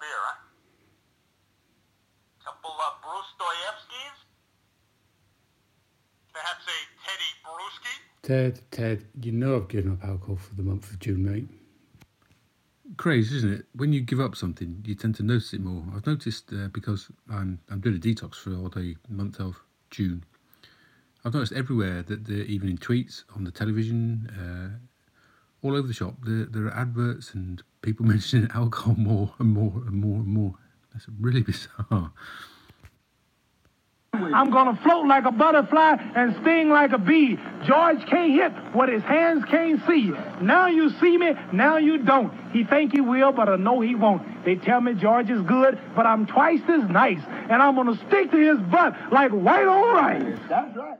beer, huh? Couple of Bruce Perhaps a Teddy Bruski. Ted, Ted, you know I've given up alcohol for the month of June, mate. Crazy, isn't it? When you give up something, you tend to notice it more. I've noticed uh, because I'm I'm doing a detox for all the month of June. I've noticed everywhere that the even in tweets, on the television, uh, all over the shop, there, there are adverts and people mentioning alcohol more and more and more and more. That's really bizarre. I'm gonna float like a butterfly and sting like a bee. George can't hit what his hands can't see. Now you see me, now you don't. He think he will, but I know he won't. They tell me George is good, but I'm twice as nice, and I'm gonna stick to his butt like white on rice. That's right.